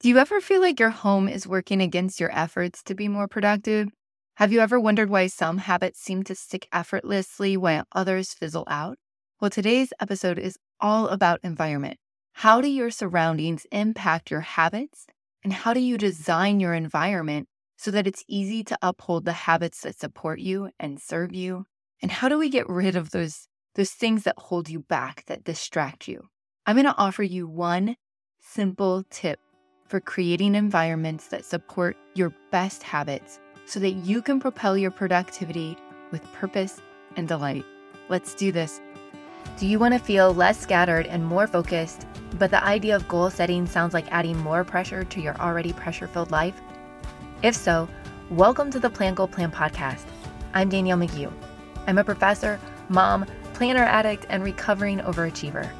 Do you ever feel like your home is working against your efforts to be more productive? Have you ever wondered why some habits seem to stick effortlessly while others fizzle out? Well, today's episode is all about environment. How do your surroundings impact your habits? And how do you design your environment so that it's easy to uphold the habits that support you and serve you? And how do we get rid of those, those things that hold you back, that distract you? I'm going to offer you one simple tip for creating environments that support your best habits so that you can propel your productivity with purpose and delight. Let's do this. Do you want to feel less scattered and more focused, but the idea of goal setting sounds like adding more pressure to your already pressure filled life? If so, welcome to the Plan Goal Plan podcast. I'm Danielle McGeough. I'm a professor, mom, planner addict, and recovering overachiever.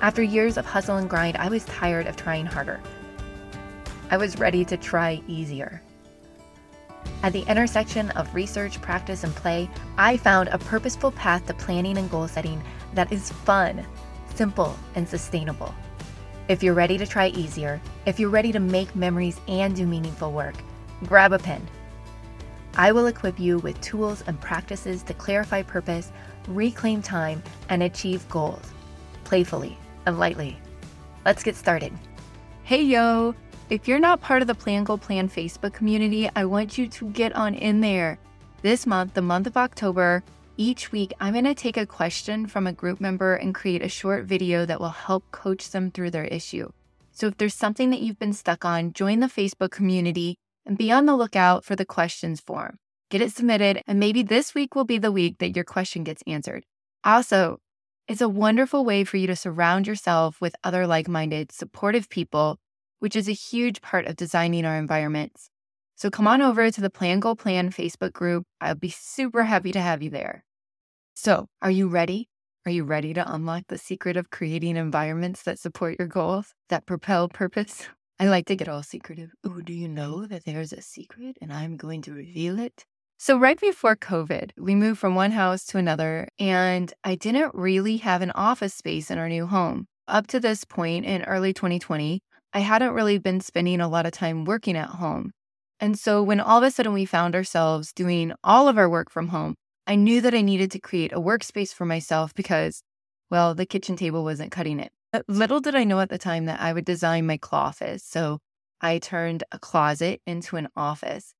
After years of hustle and grind, I was tired of trying harder I was ready to try easier. At the intersection of research, practice, and play, I found a purposeful path to planning and goal setting that is fun, simple, and sustainable. If you're ready to try easier, if you're ready to make memories and do meaningful work, grab a pen. I will equip you with tools and practices to clarify purpose, reclaim time, and achieve goals playfully and lightly. Let's get started. Hey, yo! If you're not part of the Plan Goal Plan Facebook community, I want you to get on in there. This month, the month of October, each week I'm going to take a question from a group member and create a short video that will help coach them through their issue. So if there's something that you've been stuck on, join the Facebook community and be on the lookout for the questions form. Get it submitted, and maybe this week will be the week that your question gets answered. Also, it's a wonderful way for you to surround yourself with other like minded, supportive people which is a huge part of designing our environments. So come on over to the Plan Goal Plan Facebook group. I'll be super happy to have you there. So, are you ready? Are you ready to unlock the secret of creating environments that support your goals, that propel purpose? I like to get all secretive. Oh, do you know that there's a secret and I'm going to reveal it? So, right before COVID, we moved from one house to another, and I didn't really have an office space in our new home. Up to this point in early 2020, I hadn't really been spending a lot of time working at home. And so when all of a sudden we found ourselves doing all of our work from home, I knew that I needed to create a workspace for myself because, well, the kitchen table wasn't cutting it. But little did I know at the time that I would design my office. So I turned a closet into an office.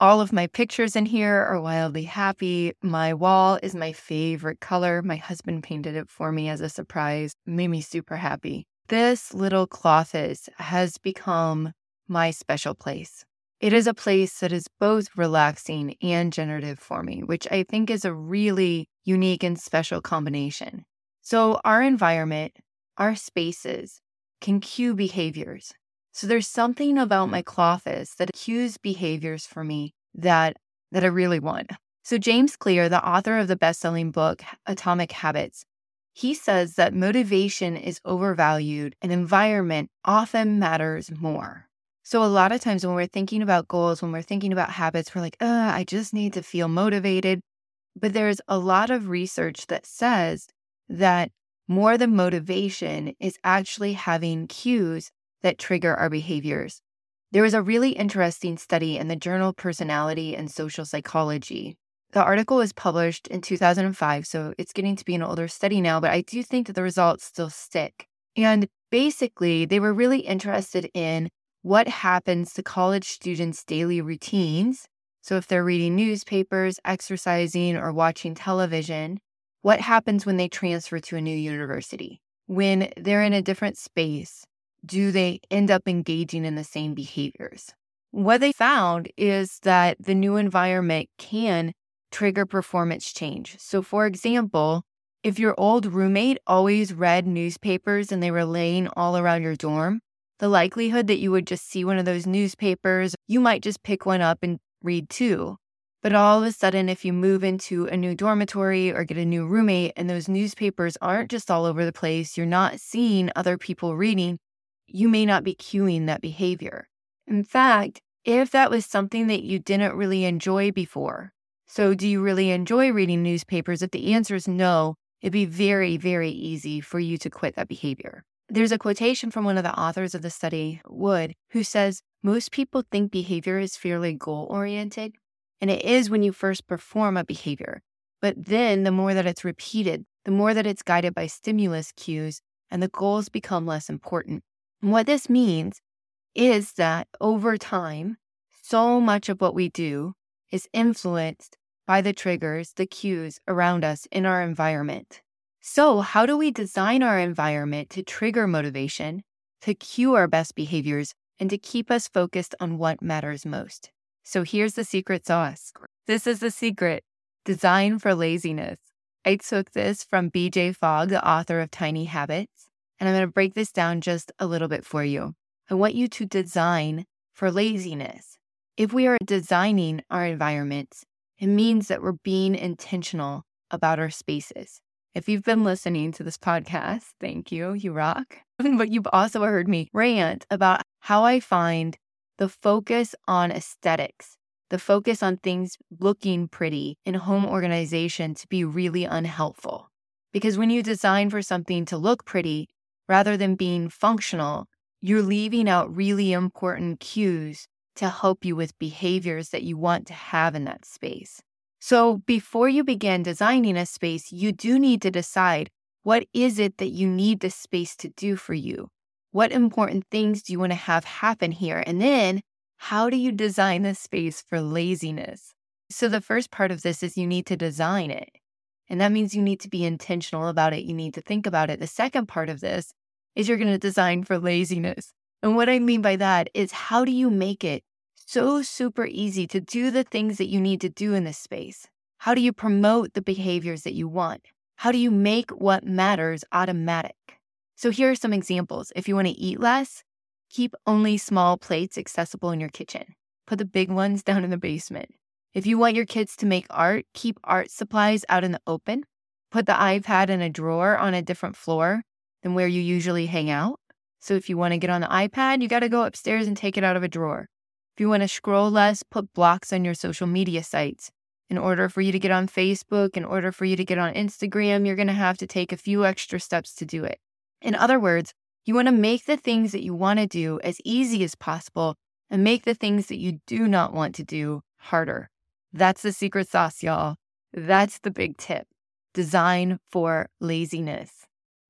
All of my pictures in here are wildly happy. My wall is my favorite color. My husband painted it for me as a surprise, made me super happy. This little clothes has become my special place. It is a place that is both relaxing and generative for me, which I think is a really unique and special combination. So, our environment, our spaces can cue behaviors. So, there's something about my clothes that cues behaviors for me that, that I really want. So, James Clear, the author of the best selling book, Atomic Habits, he says that motivation is overvalued and environment often matters more. So, a lot of times when we're thinking about goals, when we're thinking about habits, we're like, I just need to feel motivated. But there's a lot of research that says that more than motivation is actually having cues that trigger our behaviors. There was a really interesting study in the journal Personality and Social Psychology the article was published in 2005, so it's getting to be an older study now, but I do think that the results still stick. And basically, they were really interested in what happens to college students' daily routines. So, if they're reading newspapers, exercising, or watching television, what happens when they transfer to a new university? When they're in a different space, do they end up engaging in the same behaviors? What they found is that the new environment can trigger performance change. So, for example, if your old roommate always read newspapers and they were laying all around your dorm, the likelihood that you would just see one of those newspapers, you might just pick one up and read too. But all of a sudden, if you move into a new dormitory or get a new roommate and those newspapers aren't just all over the place, you're not seeing other people reading, you may not be cueing that behavior. In fact, if that was something that you didn't really enjoy before, so, do you really enjoy reading newspapers? If the answer is no, it'd be very, very easy for you to quit that behavior. There's a quotation from one of the authors of the study, Wood, who says, Most people think behavior is fairly goal oriented, and it is when you first perform a behavior. But then the more that it's repeated, the more that it's guided by stimulus cues, and the goals become less important. And what this means is that over time, so much of what we do is influenced by the triggers, the cues around us in our environment. So, how do we design our environment to trigger motivation, to cue our best behaviors, and to keep us focused on what matters most? So, here's the secret sauce. This is the secret design for laziness. I took this from BJ Fogg, the author of Tiny Habits, and I'm going to break this down just a little bit for you. I want you to design for laziness. If we are designing our environments, it means that we're being intentional about our spaces. If you've been listening to this podcast, thank you, you rock. but you've also heard me rant about how I find the focus on aesthetics, the focus on things looking pretty in home organization to be really unhelpful. Because when you design for something to look pretty rather than being functional, you're leaving out really important cues to help you with behaviors that you want to have in that space. So before you begin designing a space, you do need to decide what is it that you need the space to do for you? What important things do you want to have happen here? And then how do you design the space for laziness? So the first part of this is you need to design it. And that means you need to be intentional about it. You need to think about it. The second part of this is you're going to design for laziness. And what I mean by that is how do you make it so super easy to do the things that you need to do in this space? How do you promote the behaviors that you want? How do you make what matters automatic? So here are some examples. If you want to eat less, keep only small plates accessible in your kitchen. Put the big ones down in the basement. If you want your kids to make art, keep art supplies out in the open. Put the iPad in a drawer on a different floor than where you usually hang out. So if you want to get on the iPad, you got to go upstairs and take it out of a drawer. If you want to scroll less, put blocks on your social media sites. In order for you to get on Facebook, in order for you to get on Instagram, you're going to have to take a few extra steps to do it. In other words, you want to make the things that you want to do as easy as possible and make the things that you do not want to do harder. That's the secret sauce, y'all. That's the big tip. Design for laziness.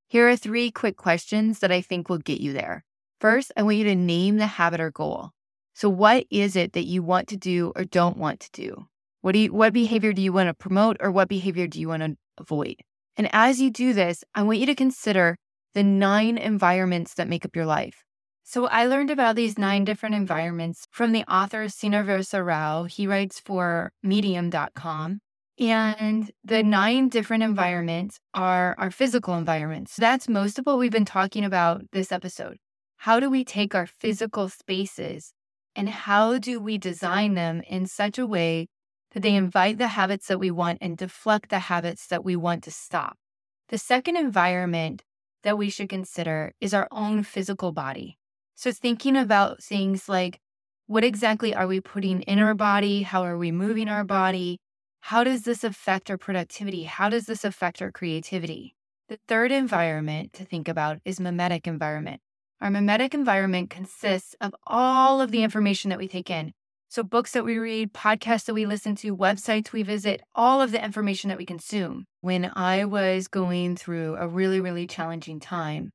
Here are three quick questions that I think will get you there. First, I want you to name the habit or goal. So, what is it that you want to do or don't want to do? What, do you, what behavior do you want to promote or what behavior do you want to avoid? And as you do this, I want you to consider the nine environments that make up your life. So, I learned about these nine different environments from the author Srinivasa Rao. He writes for medium.com. And the nine different environments are our physical environments. That's most of what we've been talking about this episode. How do we take our physical spaces and how do we design them in such a way that they invite the habits that we want and deflect the habits that we want to stop? The second environment that we should consider is our own physical body. So, thinking about things like what exactly are we putting in our body? How are we moving our body? How does this affect our productivity? How does this affect our creativity? The third environment to think about is memetic environment. Our memetic environment consists of all of the information that we take in. So, books that we read, podcasts that we listen to, websites we visit, all of the information that we consume. When I was going through a really, really challenging time,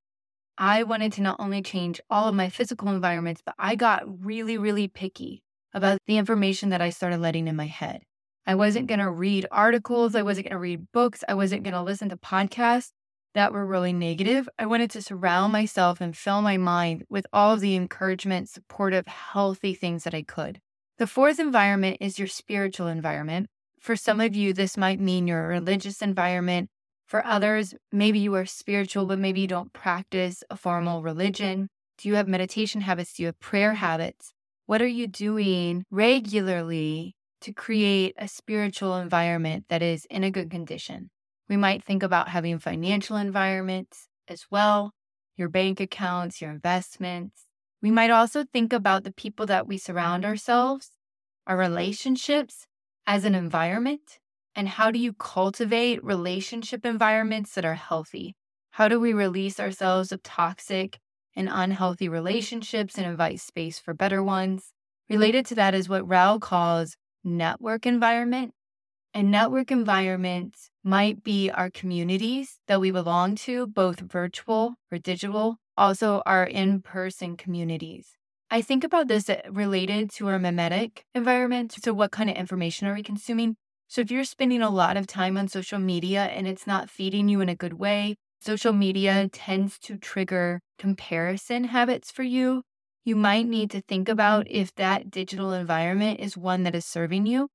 I wanted to not only change all of my physical environments, but I got really, really picky about the information that I started letting in my head. I wasn't going to read articles. I wasn't going to read books. I wasn't going to listen to podcasts that were really negative. I wanted to surround myself and fill my mind with all of the encouragement, supportive, healthy things that I could. The fourth environment is your spiritual environment. For some of you, this might mean your religious environment. For others, maybe you are spiritual, but maybe you don't practice a formal religion. Do you have meditation habits? Do you have prayer habits? What are you doing regularly to create a spiritual environment that is in a good condition. We might think about having financial environments as well, your bank accounts, your investments. We might also think about the people that we surround ourselves, our relationships as an environment. And how do you cultivate relationship environments that are healthy? How do we release ourselves of toxic and unhealthy relationships and invite space for better ones? Related to that is what Rao calls network environment. And network environments might be our communities that we belong to, both virtual or digital, also our in person communities. I think about this uh, related to our memetic environment. So, what kind of information are we consuming? So, if you're spending a lot of time on social media and it's not feeding you in a good way, social media tends to trigger comparison habits for you. You might need to think about mm-hmm. if that digital environment is one that is serving you.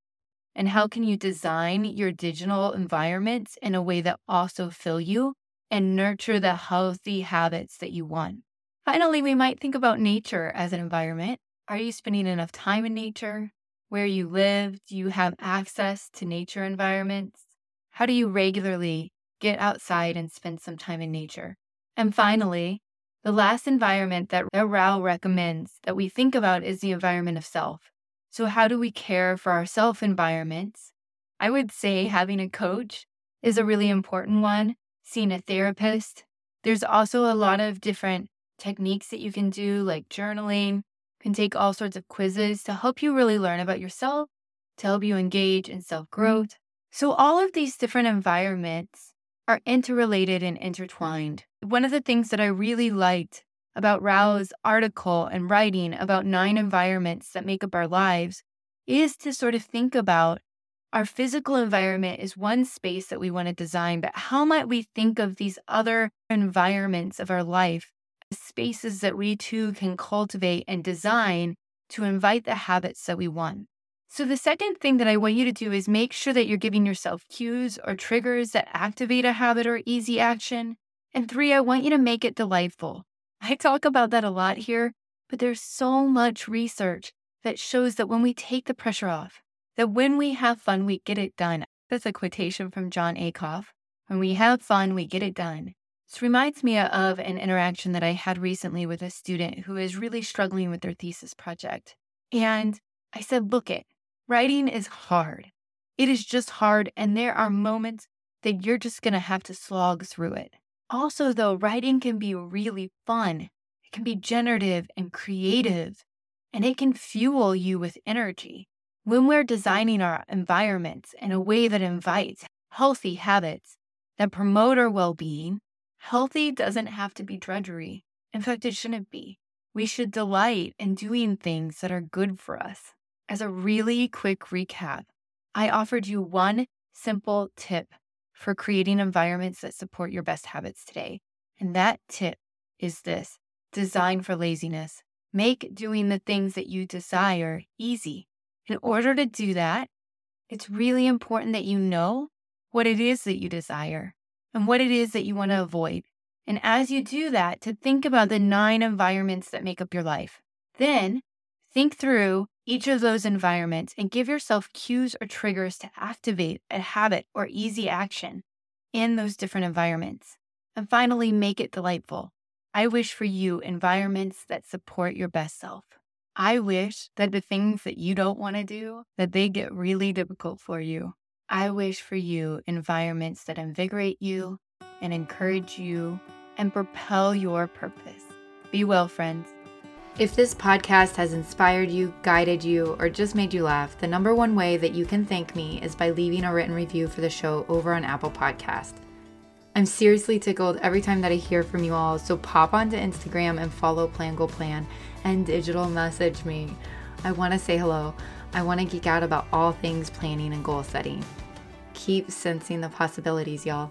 And how can you design your digital environments in a way that also fill you and nurture the healthy habits that you want? Finally, we might think about nature as an environment. Are you spending enough time in nature? Where you live, do you have access to nature environments? How do you regularly get outside and spend some time in nature? And finally, the last environment that Rao recommends that we think about is the environment of self. So, how do we care for our self environments? I would say having a coach is a really important one, seeing a therapist. There's also a lot of different techniques that you can do, like journaling. You can take all sorts of quizzes to help you really learn about yourself, to help you engage in self growth. So, all of these different environments are interrelated and intertwined. One of the things that I really liked about Rao's article and writing about nine environments that make up our lives is to sort of think about our physical environment is one space that we want to design, but how might we think of these other environments of our life spaces that we too can cultivate and design to invite the habits that we want. So, the second thing that I want you to do is make sure that you're giving yourself cues or triggers that activate a habit or easy action. And three, I want you to make it delightful. I talk about that a lot here, but there's so much research that shows that when we take the pressure off, that when we have fun, we get it done. That's a quotation from Jon Acuff. When we have fun, we get it done. This reminds me of an interaction that I had recently with a student who is really struggling with their thesis project. And I said, Look, it, writing is hard. It is just hard. And there are moments that you're just going to have to slog through it. Also, though, writing can be really fun, it can be generative and creative, and it can fuel you with energy. When we're designing our environments in a way that invites healthy habits that promote our well being, Healthy doesn't have to be drudgery. In fact, it shouldn't be. We should delight in doing things that are good for us. As a really quick recap, I offered you one simple tip for creating environments that support your best habits today. And that tip is this design for laziness. Make doing the things that you desire easy. In order to do that, it's really important that you know what it is that you desire and what it is that you want to avoid. And as you do that, to think about the nine environments that make up your life. Then think through each of those environments and give yourself cues or triggers to activate a habit or easy action in those different environments. And finally, make it delightful. I wish for you environments that support your best self. I wish that the things that you don't want to do, that they get really difficult for you. I wish for you environments that invigorate you and encourage you and propel your purpose. Be well, friends. If this podcast has inspired you, guided you, or just made you laugh, the number one way that you can thank me is by leaving a written review for the show over on Apple Podcast. I'm seriously tickled every time that I hear from you all, so pop onto Instagram and follow Plan Goal Plan and digital message me. I want to say hello. I want to geek out about all things planning and goal setting. Keep sensing the possibilities, y'all.